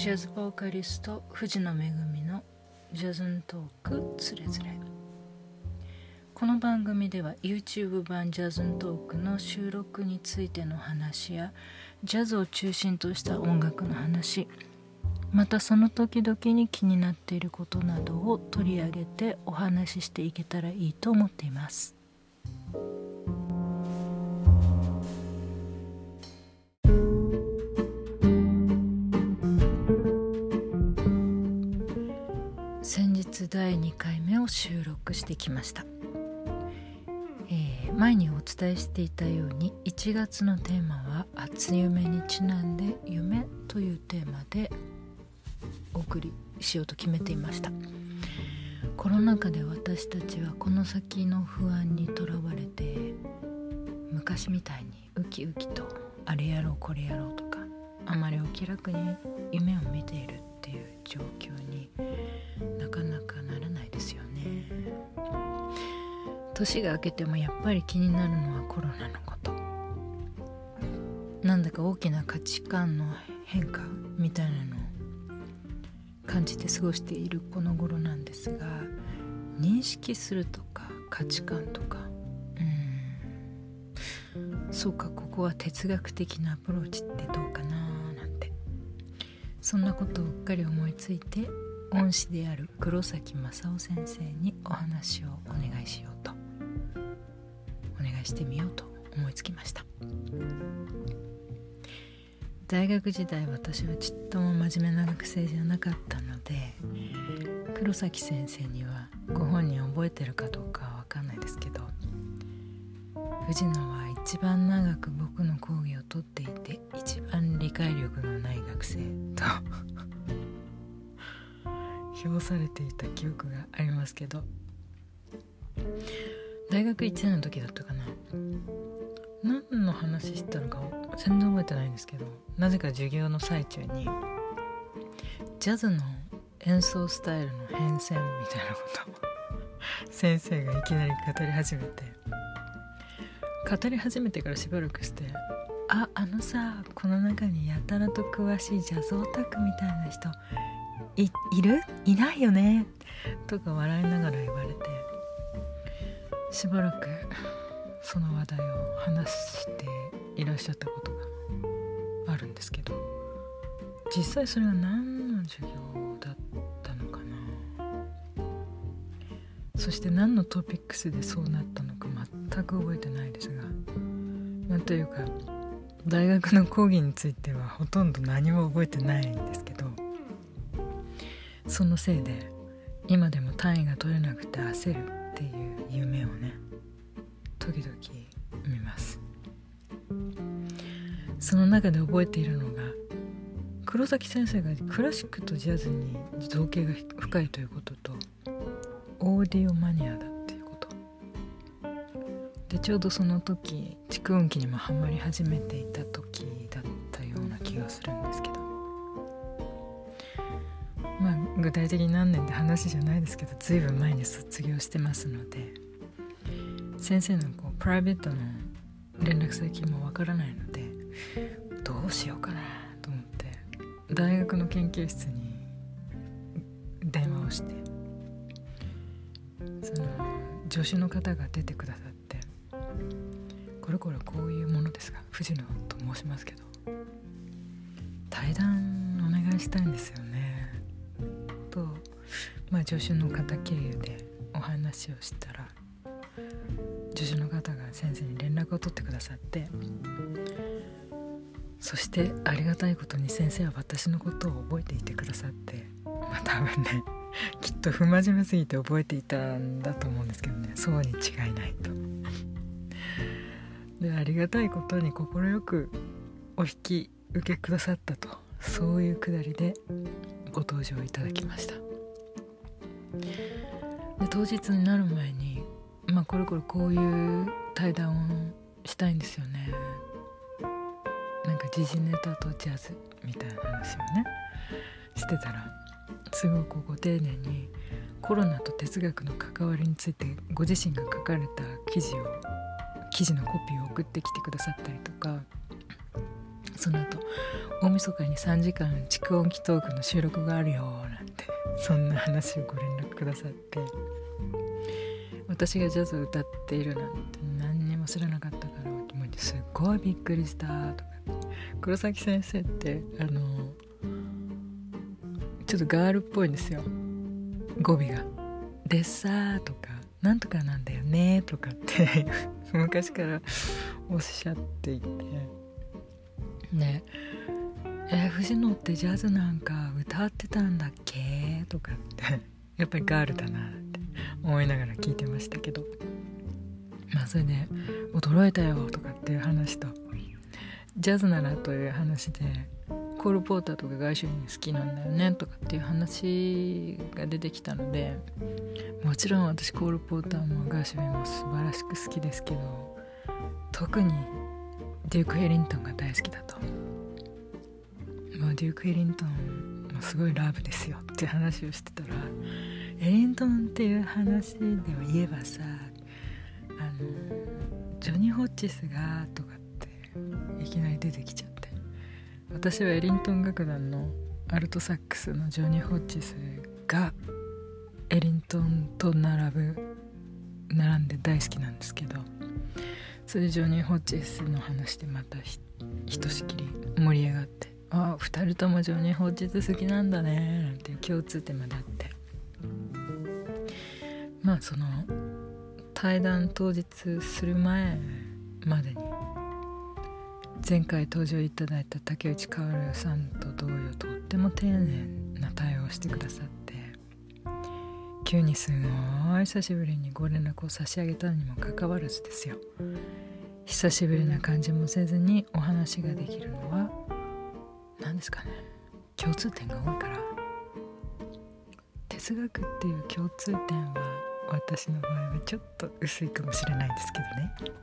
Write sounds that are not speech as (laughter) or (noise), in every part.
ジャズボーカリスト藤野恵のジャズントークつれづれ。この番組では YouTube 版ジャズントークの収録についての話やジャズを中心とした音楽の話またその時々に気になっていることなどを取り上げてお話ししていけたらいいと思っています。第2回目を収録してきました、えー、前にお伝えしていたように1月のテーマは「初夢」にちなんで「夢」というテーマでお送りしようと決めていました。コロナ禍で私たちはこの先の不安にとらわれて昔みたいにウキウキとあれやろうこれやろうとかあまりお気楽に夢を見ているっていう状況に年が明けてもやっぱり気になるのはコロナのこと。なんだか大きな価値観の変化みたいなのを感じて過ごしているこの頃なんですが認識するとか価値観とか。うん。そうかここは哲学的なアプローチってどうかななんて。そんなことをうっかり思いついて恩師である黒崎正夫先生にお話をお願いしようと。お願いしてみようと思いつきました。大学時代私はちっとも真面目な学生じゃなかったので黒崎先生にはご本人覚えてるかどうかは分かんないですけど藤野は一番長く僕の講義をとっていて一番理解力のない学生と (laughs) 評されていた記憶がありますけど大学1年の時だったかな。何の話したのか全然覚えてないんですけどなぜか授業の最中にジャズの演奏スタイルの変遷みたいなことを (laughs) 先生がいきなり語り始めて語り始めてからしばらくして「ああのさこの中にやたらと詳しいジャズオタクみたいな人いいる？いないよね」とか笑いながら言われてしばらくその話題を話していらっしゃったことがあるんですけど実際それは何の授業だったのかな？そして何のトピックスでそうなったのか全く覚えてないですがなんというか大学の講義についてはほとんど何も覚えてないんですけどそのせいで今でも単位が取れなくて焦る時々見ます。その中で覚えているのが黒崎先生がクラシックとジャズに造形が深いということとオーディオマニアだっていうこと。でちょうどその時蓄音機にもハマり始めていた時だったような気がするんですけど。まあ具体的に何年って話じゃないですけど随分前に卒業してますので。先生のこうプライベートの連絡先もわからないのでどうしようかなと思って大学の研究室に電話をしてその助手の方が出てくださって「これこれこういうものですが藤野と申しますけど対談お願いしたいんですよね」と、まあ、助手の方経由でお話をしたら助手の方が先生に連絡を取ってくださってそしてありがたいことに先生は私のことを覚えていてくださってまあ多分ね (laughs) きっと不真面目すぎて覚えていたんだと思うんですけどね。そうに違いないと。でありがたいことに快くお引き受けくださったと。そういうくだりでご登場いただきました。で当日になる前にまあこれこれこういう対談をしたいんですよね。なんか時事ネタとジャズみたいな話をねしてたらすごくご丁寧にコロナと哲学の関わりについてご自身が書かれた記事を記事のコピーを送ってきてくださったりとかその後大晦日に3時間蓄音機トークの収録があるよなんてそんな話をご連絡くださって。私がジャズを歌っているなんて何にも知らなかったからもうすっごいびっくりしたとか。黒崎先生ってあのちょっとガールっぽいんですよ。語尾が「でさ」とか「なんとかなんだよね」とかって (laughs) 昔からおっしゃっていて。ね。え藤野ってジャズなんか歌ってたんだっけとかって。やっぱりガールだな。思いながら聞いてましたけど。まあそれで「驚いたよ」とかっていう話とジャズならという話でコール・ポーターとかガーシュウィン好きなんだよねとかっていう話が出てきたのでもちろん私コール・ポーターもガーシュウィンも素晴らしく好きですけど特にデューク・ヘリントンが大好きだと。もうデューク・ヘリントンもすごいラブですよって話をしてたらエリントンっていう話でも言えばさあのジョニー・ホッチスがとかっていきなり出てきちゃって。私はエリントン楽団のアルトサックスのジョニー・ホッチスがエリントンと並ぶ並んで大好きなんですけどそれでジョニー・ホッチスの話でまたひとしきり盛り上がって「ああ2人ともジョニー・ホッチス好きなんだね」なんていう共通点まであって。まあその対談当日する前までに前回登場いただいた竹内薫さんと同様とっても丁寧な対応をしてくださって急にすごい久しぶりにご連絡を差し上げたにもかかわらずですよ。久しぶりな感じもせずにお話ができるのは何ですかね。共通点が多いから。哲学っていう共通点は私の場合はちょっと薄いかもしれないですけどね。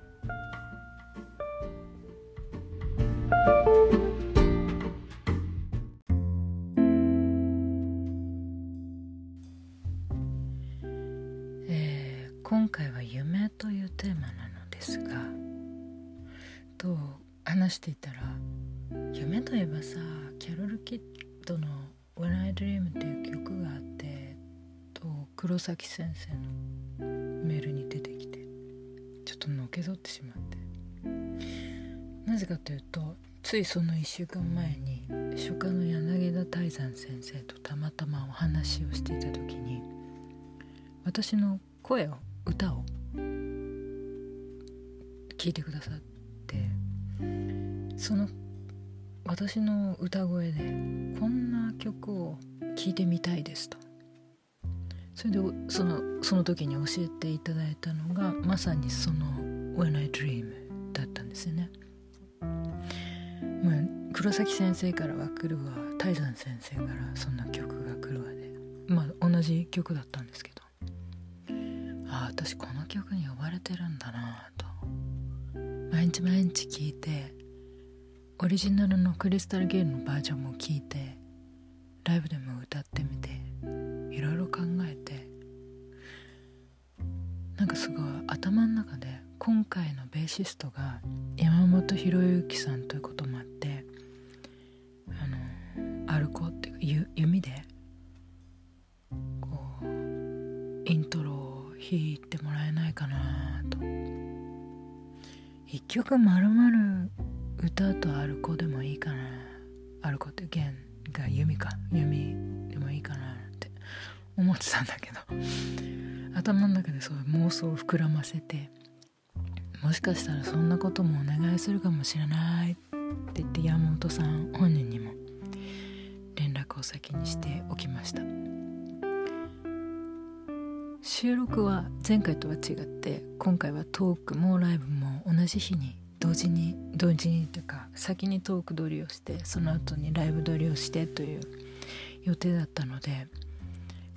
えー、今回は夢というテーマなのですがと話していたら夢といえばさキャロル・キッドの「When I Dream」っていう曲があって黒崎先生のメールに出てきてちょっとのけぞってしまって。なぜかというとついその1週間前に書家の柳田泰山先生とたまたまお話をしていた時に私の声を歌を聞いてくださってその私の歌声でこんな曲を聴いてみたいですと。それでそのその時に教えていただいたのがまさにその「When I Dream」だったんですよね。まあ、黒崎先生からは来るわ。泰山先生からそんな曲が来るわで。まあ同じ曲だったんですけど。ああ私この曲に呼ばれてるんだなと。毎日毎日聴いてオリジナルのクリスタルゲールのバージョンも聴いてライブでも歌ってみてすごい頭の中で今回のベーシストが山本博之さんということもあってあのアルコっていうか弓でこうイントロを弾いてもらえないかなと。一曲まるまる歌とアルコでもいいかな。アルコって弦が弓か。弓でもいいかなって思ってたんだけど。頭の中でそういう妄想を膨らませてもしかしたらそんなこともお願いするかもしれないって言って山本さん本人にも連絡を先にしておきました。収録は前回とは違って今回はトークもライブも同じ日に同時に同時にというか先にトーク撮りをしてその後にライブ撮りをしてという予定だったので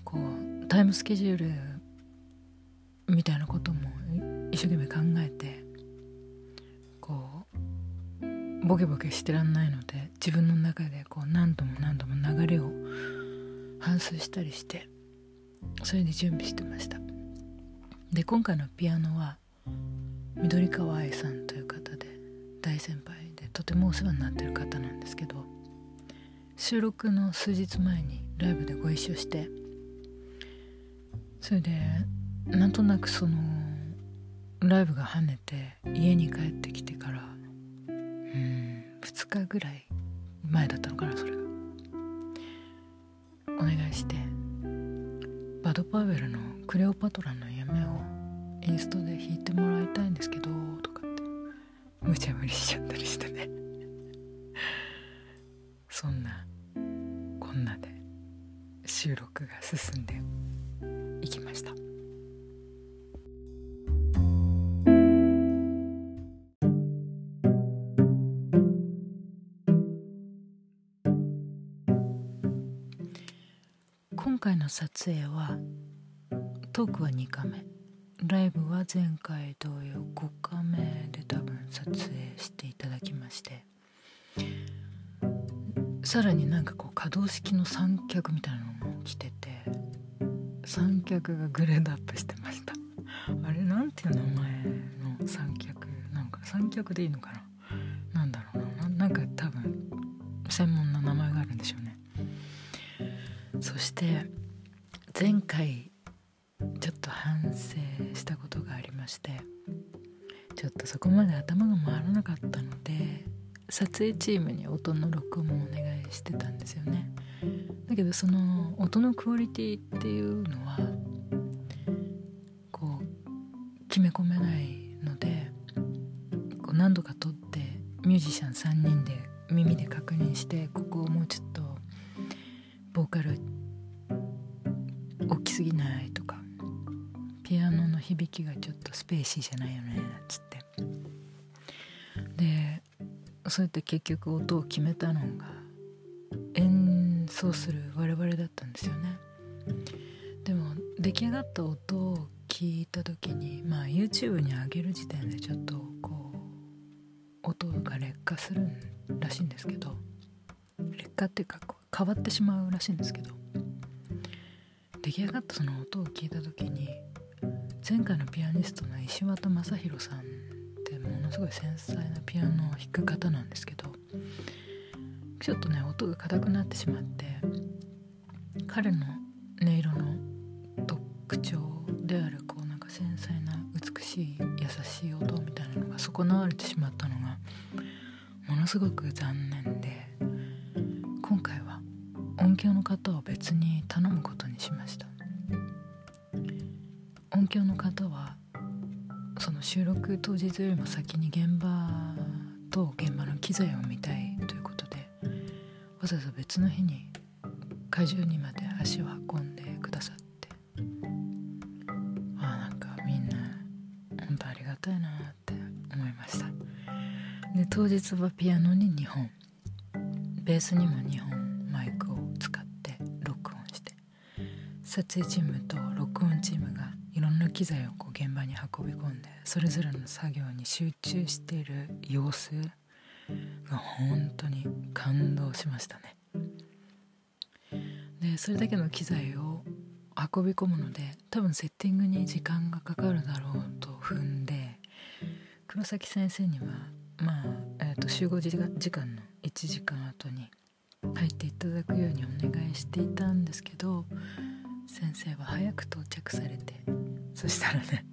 こうタイムスケジュールみたいなことも一生懸命考えてこうボケボケしてらんないので自分の中でこう何度も何度も流れを反芻したりしてそれで準備してました。で今回のピアノは緑川愛さんという方で大先輩でとてもお世話になってる方なんですけど収録の数日前にライブでご一緒してそれでなんとなくそのライブが跳ねて家に帰ってきてからうん2日ぐらい前だったのかなそれが。お願いしてバド・パウエルの「クレオパトラの夢」をインストで弾いてもらいたいんですけどとかって。無茶ぶりしちゃったりしてね。(laughs) そんなこんなで収録が進んで回の撮影はトークは2カメライブは前回同様5カメで多分撮影していただきまして。さらになんかこう可動式の三脚みたいなのも来てて三脚がグレードアップしてました。あれなんていう名前の三脚なのか？三脚でいいのかな？なんだろうな。なんか多分専門撮影チームに音の録音をお願いしてたんですよね。だけどその音のクオリティっていうのはこう決め込めないのでこう何度か撮ってミュージシャン3人で耳でそうやって結局音を決めたのが演奏する我々だったんですよね。でも出来上がった音を聞いた時にまあ YouTube に上げる時点でちょっとこう音が劣化するらしいんですけど劣化っていうかこう変わってしまうらしいんですけど出来上がったその音を聞いた時に前回のピアニストの石渡正弘さんてものすごい繊細なピアノを弾く方なんですけどちょっとね音が硬くなってしまって彼の音色の特徴であるこうなんか繊細な美しい優しい音みたいなのが損なわれてしまったのがものすごく残念当日はピアノに2本。ベースにも2本マイクを使って録音して。撮影チームと録音チームがいろんな機材をこう現場に運び込んでそれぞれの作業に集中している様子が本当に感動しましたね。でそれだけの機材を運び込むので多分セッティングに時間がかかるだろうと踏んで黒崎先生にはまあ、えー、と集合時間の1時間後に入っていただくようにお願いしていたんですけど先生は早く到着されてそしたらね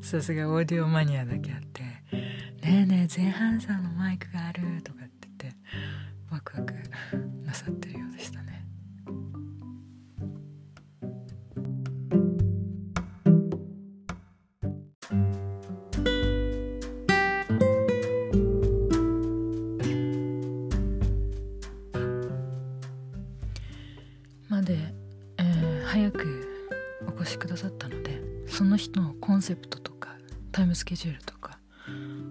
さすがオーディオマニアだけあって「ねえねえ前半さんのマイクがある」とかスケジュールとか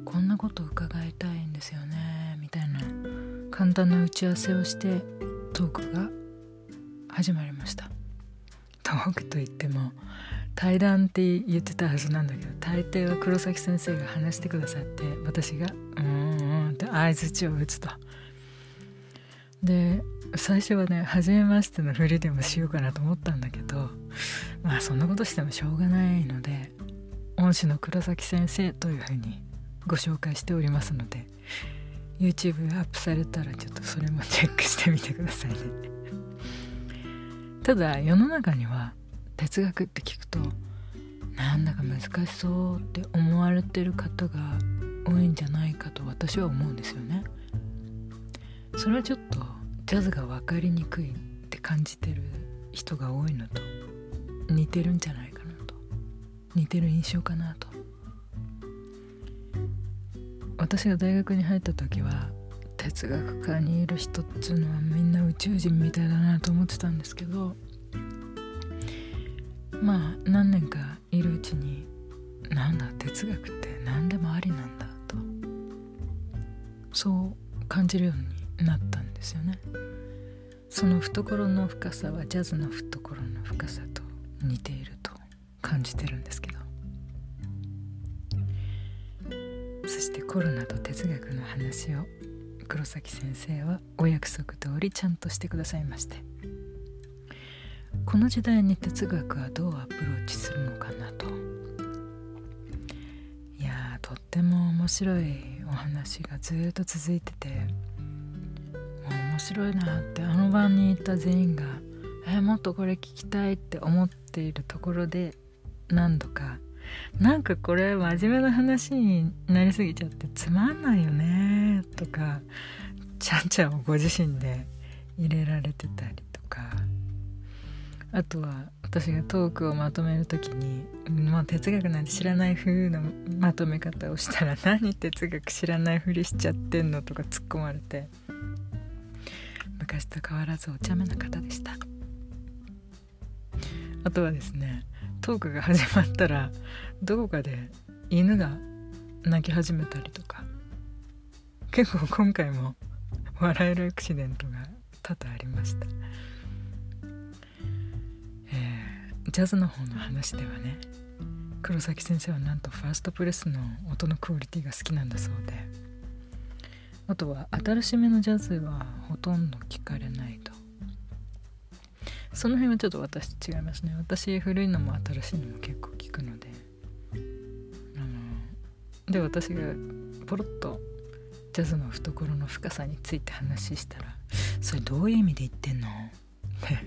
こんなこと伺いたいんですよねみたいな簡単な打ち合わせをしてトークが始まりました。トークといっても対談って言ってたはずなんだけど大抵は黒崎先生が話してくださって私が「うーんうん」って相づちを打つと。で最初はね初めましてのふりでもしようかなと思ったんだけどまあそんなことしてもしょうがないので恩師の黒崎先生というふうにご紹介しておりますので YouTube アップされたらちょっとそれもチェックしてみてくださいね。(laughs) ただ世の中には哲学って聞くとなんだか難しそうって思われてる方が多いんじゃないかと私は思うんですよね。それはちょっとジャズが分かりにくいって感じてる人が多いのと似てるんじゃないかと似てる印象かなと。私が大学に入った時は哲学科にいる人っつうのはみんな宇宙人みたいだなと思ってたんですけどまあ何年かいるうちになんだ哲学って何でもありなんだとそう感じるようになったんですよね。その懐の深さはジャズの懐の深さと似ている感じてるんですけど。そしてコロナと哲学の話を黒崎先生はお約束通りちゃんとしてくださいまして。この時代に哲学はどうアプローチするのかなと。いやとっても面白いお話がずっと続いてて。面白いなってあの晩にいた全員が「えもっとこれ聞きたい」って思っているところで何度か。なんかこれ真面目な話になりすぎちゃってつまんないよねとかちゃんちゃんをご自身で入れられてたりとか。あとは私がトークをまとめる時にもう哲学なんて知らない風のまとめ方をしたら (laughs) 何哲学知らないふりしちゃってんのとか突っ込まれて。昔と変わらずお茶目な方でした。あとはですねトークが始まったらどこかで犬が鳴き始めたりとか。結構今回も笑えるアクシデントが多々ありました、えー、ジャズの方の話ではね黒崎先生はなんとファーストプレスの音のクオリティが好きなんだそうで。あとは新しめのジャズはほとんど聞かれないと。その辺はちょっと私違いますね。私古いのも新しいのも結構聞くので。あので私がポロッとジャズの懐の深さについて話したら「それどういう意味で言ってんの?」って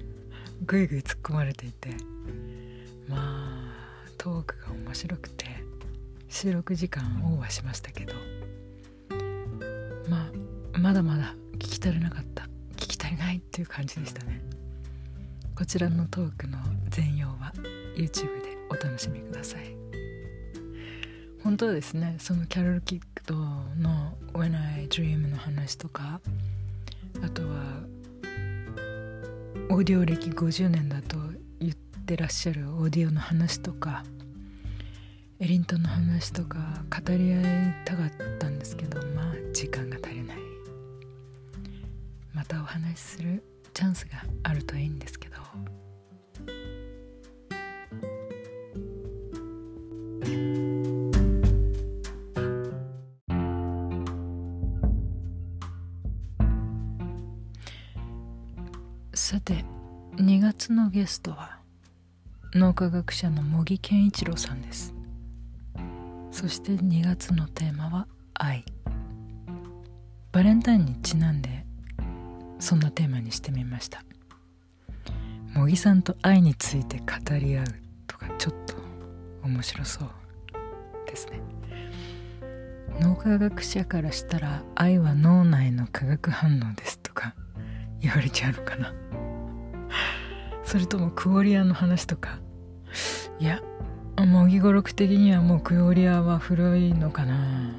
ぐいぐい突っ込まれていて。まあトークが面白くて収録時間オーバーしましたけど。まあまだまだ聞き足りなかった。聞き足りないっていう感じでしたね。こちらのトークの全容は YouTube でお楽しみください。本当はですね。そのキャロル・キックとの「When I Dream」の話とかあとはオーディオ歴50年だと言ってらっしゃるオーディオの話とかエリントンの話とか語り合いたかったんですけどまあ時間が足りない。またお話しするチャンスがあるといいんですけどさて2月のゲストは脳科学者の茂木健一郎さんです。そして2月のテーマは愛。バレンタインにちなんでそんなテーマにしてみました。茂木さんと愛について語り合うとかちょっと面白そうですね。脳科学者からしたら愛は脳内の化学反応ですとか言われちゃうのかな。それともクオリアの話とか。いや模擬語録的にはもうクオリアは古いのかな。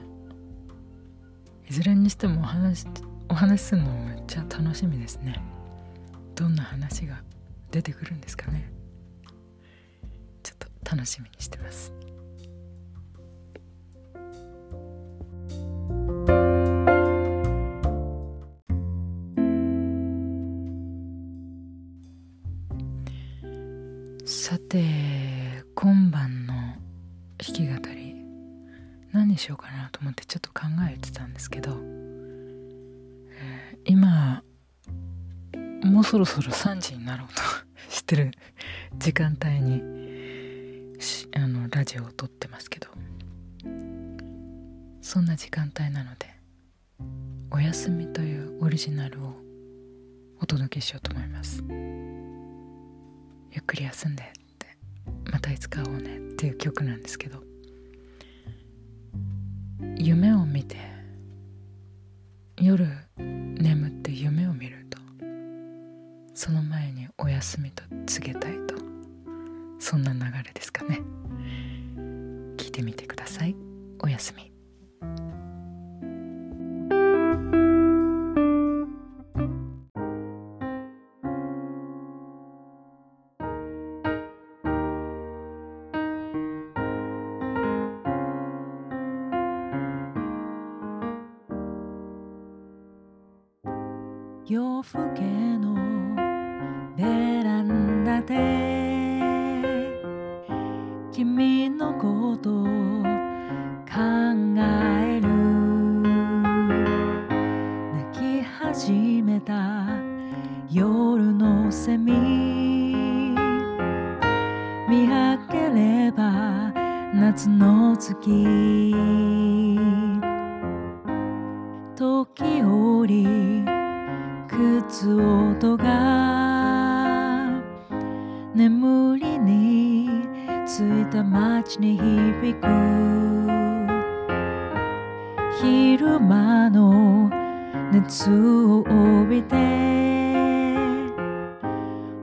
いずれにしてもお話お話しするのめっちゃ楽しみですね。どんな話が出てくるんですかね。ちょっと楽しみにしてます。さて今晩の弾き語り何にしようかなと思ってちょっと考えてたんですけど今もうそろそろ3時になろうと (laughs) してる時間帯にあのラジオを撮ってますけど。そんな時間帯なのでおやすみというオリジナルをお届けしようと思います。ゆっくり休んでってまたいつか会おうねっていう曲なんですけど。夢を見て夜休みと告げたいと。そんな流れですかね。聞いてみてください。おやすみ。夜更けのりについた街に響く昼間の熱を帯びて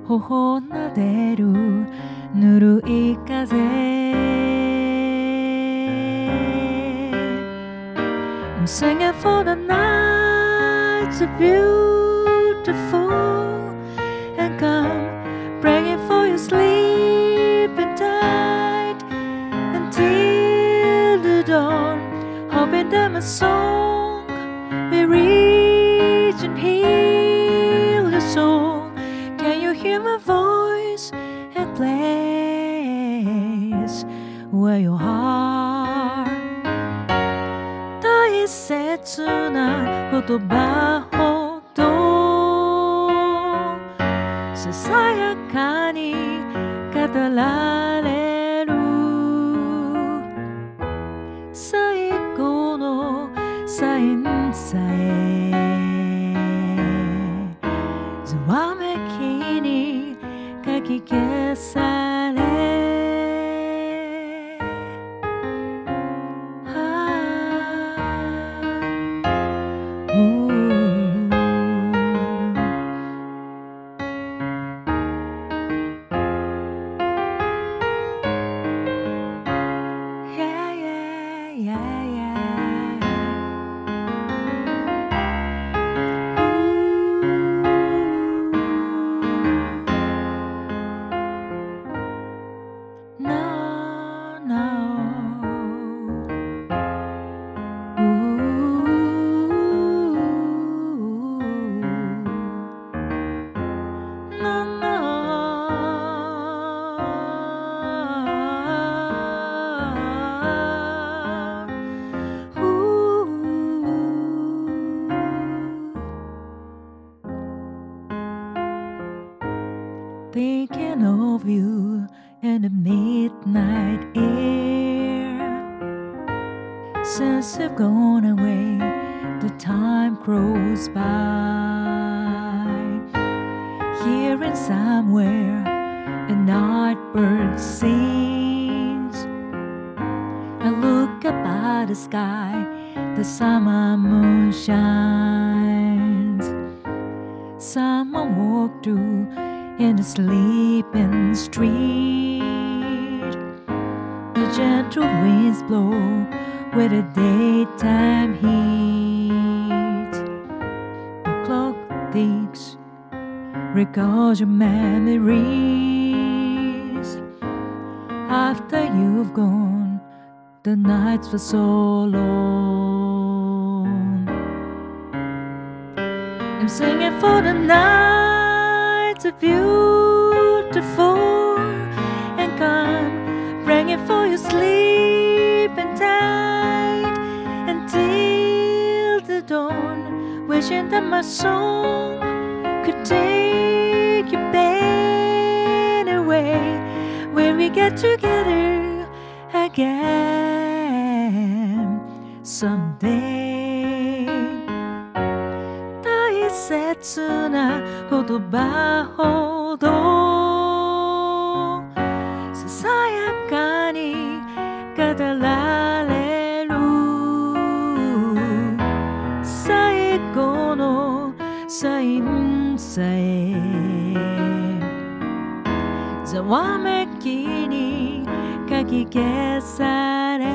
頬なでるぬるい風 I'm singing for the nights of beautiful and come praying for your sleeping tight until the dawn hoping that my song will reach and heal your soul can you hear my voice and place where your heart 大切な言葉 somewhere a night bird sings. I look up at the sky, the summer moon shines. Someone walked through in the sleeping street. The gentle winds blow with the daytime heat. Recalls your memories. After you've gone, the nights were so long. I'm singing for the nights are beautiful and come praying for your sleeping tight until the dawn, wishing that my song could take your pain away when we get together again someday. 切な言葉ほど わめきにかき消され。